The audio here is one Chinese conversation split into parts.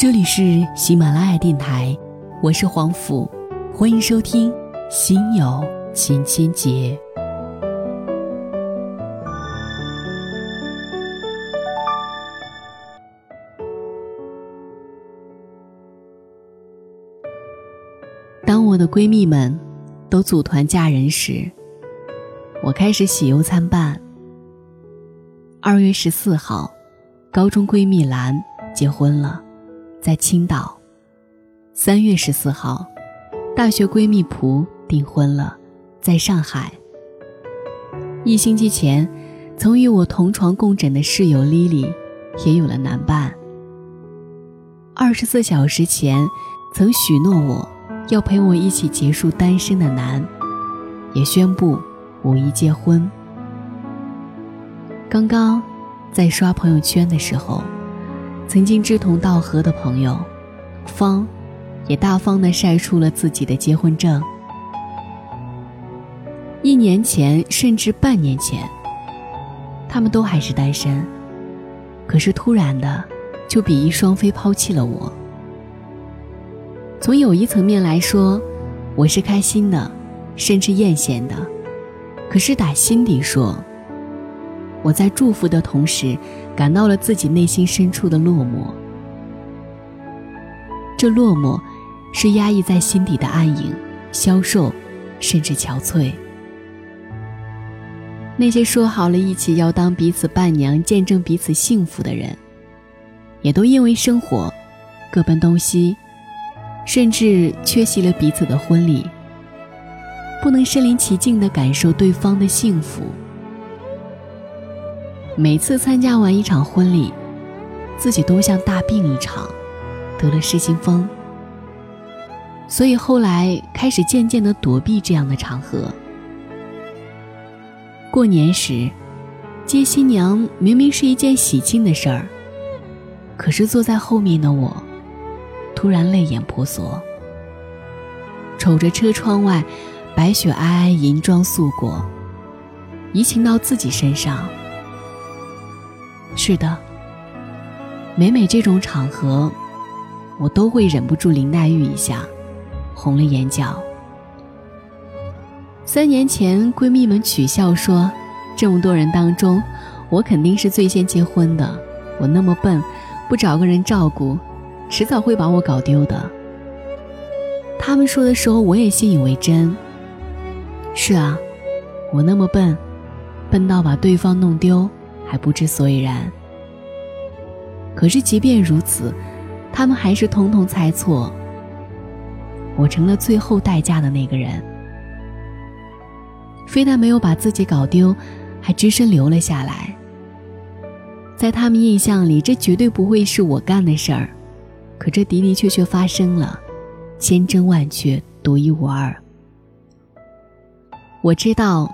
这里是喜马拉雅电台，我是黄甫，欢迎收听《心有千千结》。当我的闺蜜们都组团嫁人时，我开始喜忧参半。二月十四号，高中闺蜜兰结婚了，在青岛。三月十四号，大学闺蜜蒲订婚了，在上海。一星期前，曾与我同床共枕的室友莉莉也有了男伴。二十四小时前，曾许诺我要陪我一起结束单身的男，也宣布五一结婚。刚刚，在刷朋友圈的时候，曾经志同道合的朋友，方，也大方的晒出了自己的结婚证。一年前，甚至半年前，他们都还是单身，可是突然的，就比翼双飞抛弃了我。从友谊层面来说，我是开心的，甚至艳羡的，可是打心底说。我在祝福的同时，感到了自己内心深处的落寞。这落寞，是压抑在心底的暗影，消瘦，甚至憔悴。那些说好了一起要当彼此伴娘，见证彼此幸福的人，也都因为生活，各奔东西，甚至缺席了彼此的婚礼，不能身临其境的感受对方的幸福。每次参加完一场婚礼，自己都像大病一场，得了失心疯。所以后来开始渐渐的躲避这样的场合。过年时，接新娘明明是一件喜庆的事儿，可是坐在后面的我，突然泪眼婆娑，瞅着车窗外白雪皑皑，银装素裹，移情到自己身上。是的，每每这种场合，我都会忍不住林黛玉一下，红了眼角。三年前，闺蜜们取笑说，这么多人当中，我肯定是最先结婚的。我那么笨，不找个人照顾，迟早会把我搞丢的。他们说的时候，我也信以为真。是啊，我那么笨，笨到把对方弄丢。还不知所以然。可是即便如此，他们还是统统猜错。我成了最后代价的那个人，非但没有把自己搞丢，还只身留了下来。在他们印象里，这绝对不会是我干的事儿，可这的的确确发生了，千真万确，独一无二。我知道。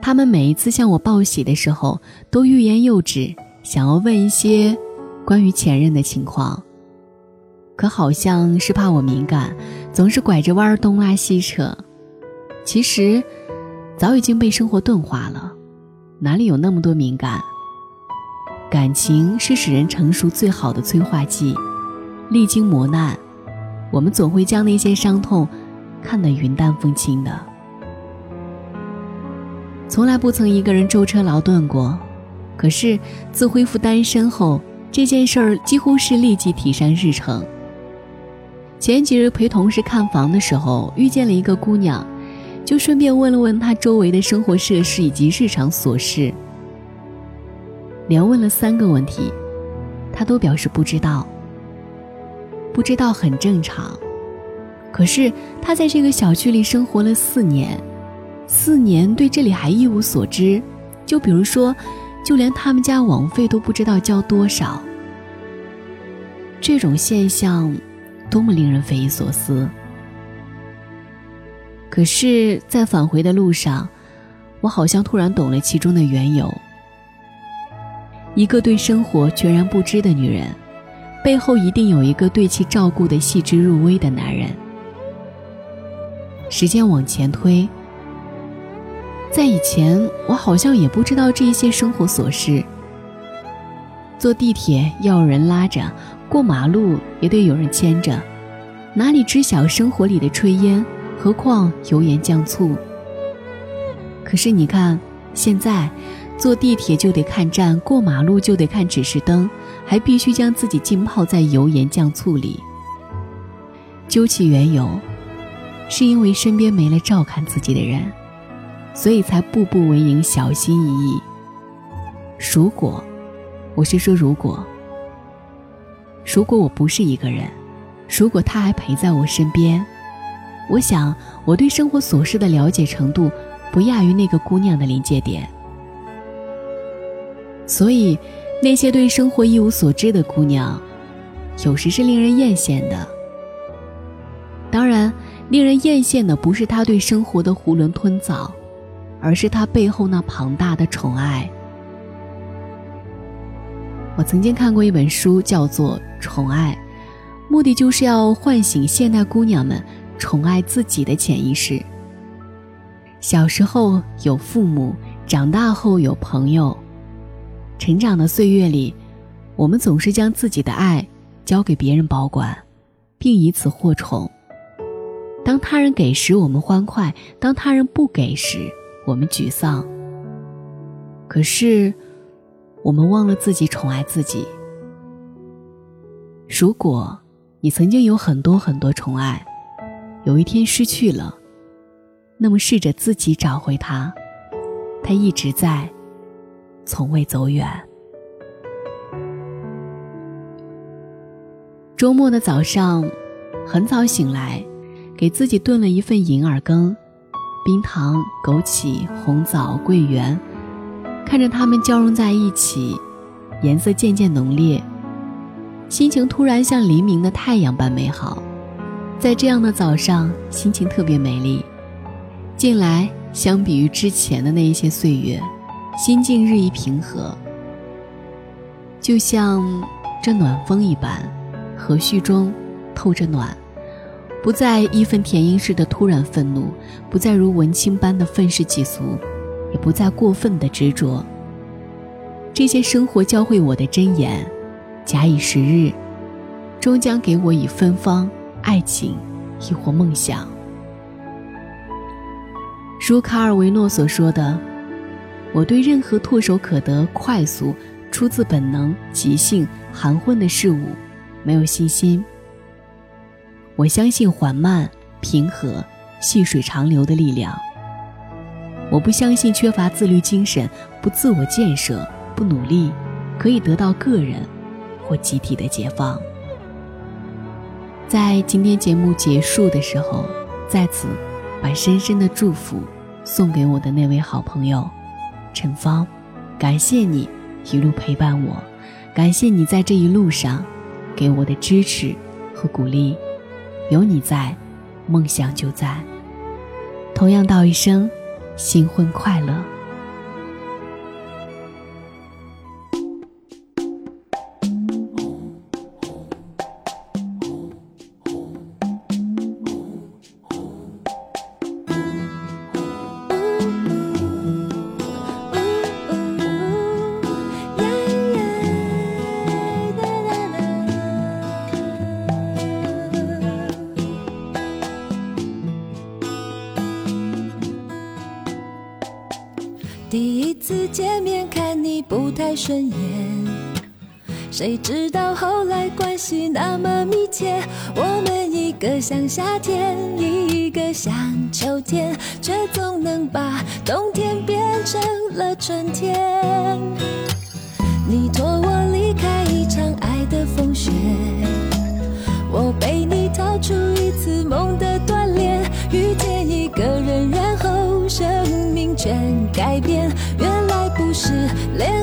他们每一次向我报喜的时候，都欲言又止，想要问一些关于前任的情况，可好像是怕我敏感，总是拐着弯儿东拉西扯。其实，早已经被生活钝化了，哪里有那么多敏感？感情是使人成熟最好的催化剂，历经磨难，我们总会将那些伤痛看得云淡风轻的。从来不曾一个人舟车劳顿过，可是自恢复单身后，这件事儿几乎是立即提上日程。前几日陪同事看房的时候，遇见了一个姑娘，就顺便问了问她周围的生活设施以及日常琐事。连问了三个问题，她都表示不知道。不知道很正常，可是她在这个小区里生活了四年。四年对这里还一无所知，就比如说，就连他们家网费都不知道交多少。这种现象，多么令人匪夷所思。可是，在返回的路上，我好像突然懂了其中的缘由。一个对生活全然不知的女人，背后一定有一个对其照顾的细致入微的男人。时间往前推。在以前，我好像也不知道这些生活琐事。坐地铁要有人拉着，过马路也得有人牵着，哪里知晓生活里的炊烟？何况油盐酱醋。可是你看，现在坐地铁就得看站，过马路就得看指示灯，还必须将自己浸泡在油盐酱醋里。究其缘由，是因为身边没了照看自己的人，所以才步步为营，小心翼翼。如果，我是说如果。如果我不是一个人，如果他还陪在我身边，我想我对生活琐事的了解程度不亚于那个姑娘的临界点。所以，那些对生活一无所知的姑娘，有时是令人艳羡的。当然，令人艳羡的不是她对生活的囫囵吞枣，而是他背后那庞大的宠爱。我曾经看过一本书，叫做《宠爱》，目的就是要唤醒现代姑娘们宠爱自己的潜意识。小时候有父母，长大后有朋友，成长的岁月里，我们总是将自己的爱交给别人保管，并以此获宠。当他人给时，我们欢快；当他人不给时，我们沮丧。可是。我们忘了自己宠爱自己。如果你曾经有很多很多宠爱，有一天失去了，那么试着自己找回它，它一直在，从未走远。周末的早上，很早醒来，给自己炖了一份银耳羹，冰糖、枸杞、红枣、桂圆。看着它们交融在一起，颜色渐渐浓烈，心情突然像黎明的太阳般美好。在这样的早上，心情特别美丽。近来，相比于之前的那一些岁月，心境日益平和，就像这暖风一般，和煦中透着暖，不再义愤填膺似的突然愤怒，不再如文青般的愤世嫉俗。也不再过分的执着。这些生活教会我的箴言，假以时日，终将给我以芬芳、爱情，亦或梦想。如卡尔维诺所说的：“我对任何唾手可得、快速、出自本能、即兴、含混的事物，没有信心。我相信缓慢、平和、细水长流的力量。”我不相信缺乏自律精神、不自我建设、不努力，可以得到个人或集体的解放。在今天节目结束的时候，在此把深深的祝福送给我的那位好朋友陈芳，感谢你一路陪伴我，感谢你在这一路上给我的支持和鼓励。有你在，梦想就在。同样道一声。新婚快乐。顺眼，谁知道后来关系那么密切。我们一个像夏天，一个像秋天，却总能把冬天变成了春天。你托我离开一场爱的风雪，我背你逃出一次梦的锻炼，遇见一个人，然后生命。全改变，原来不是恋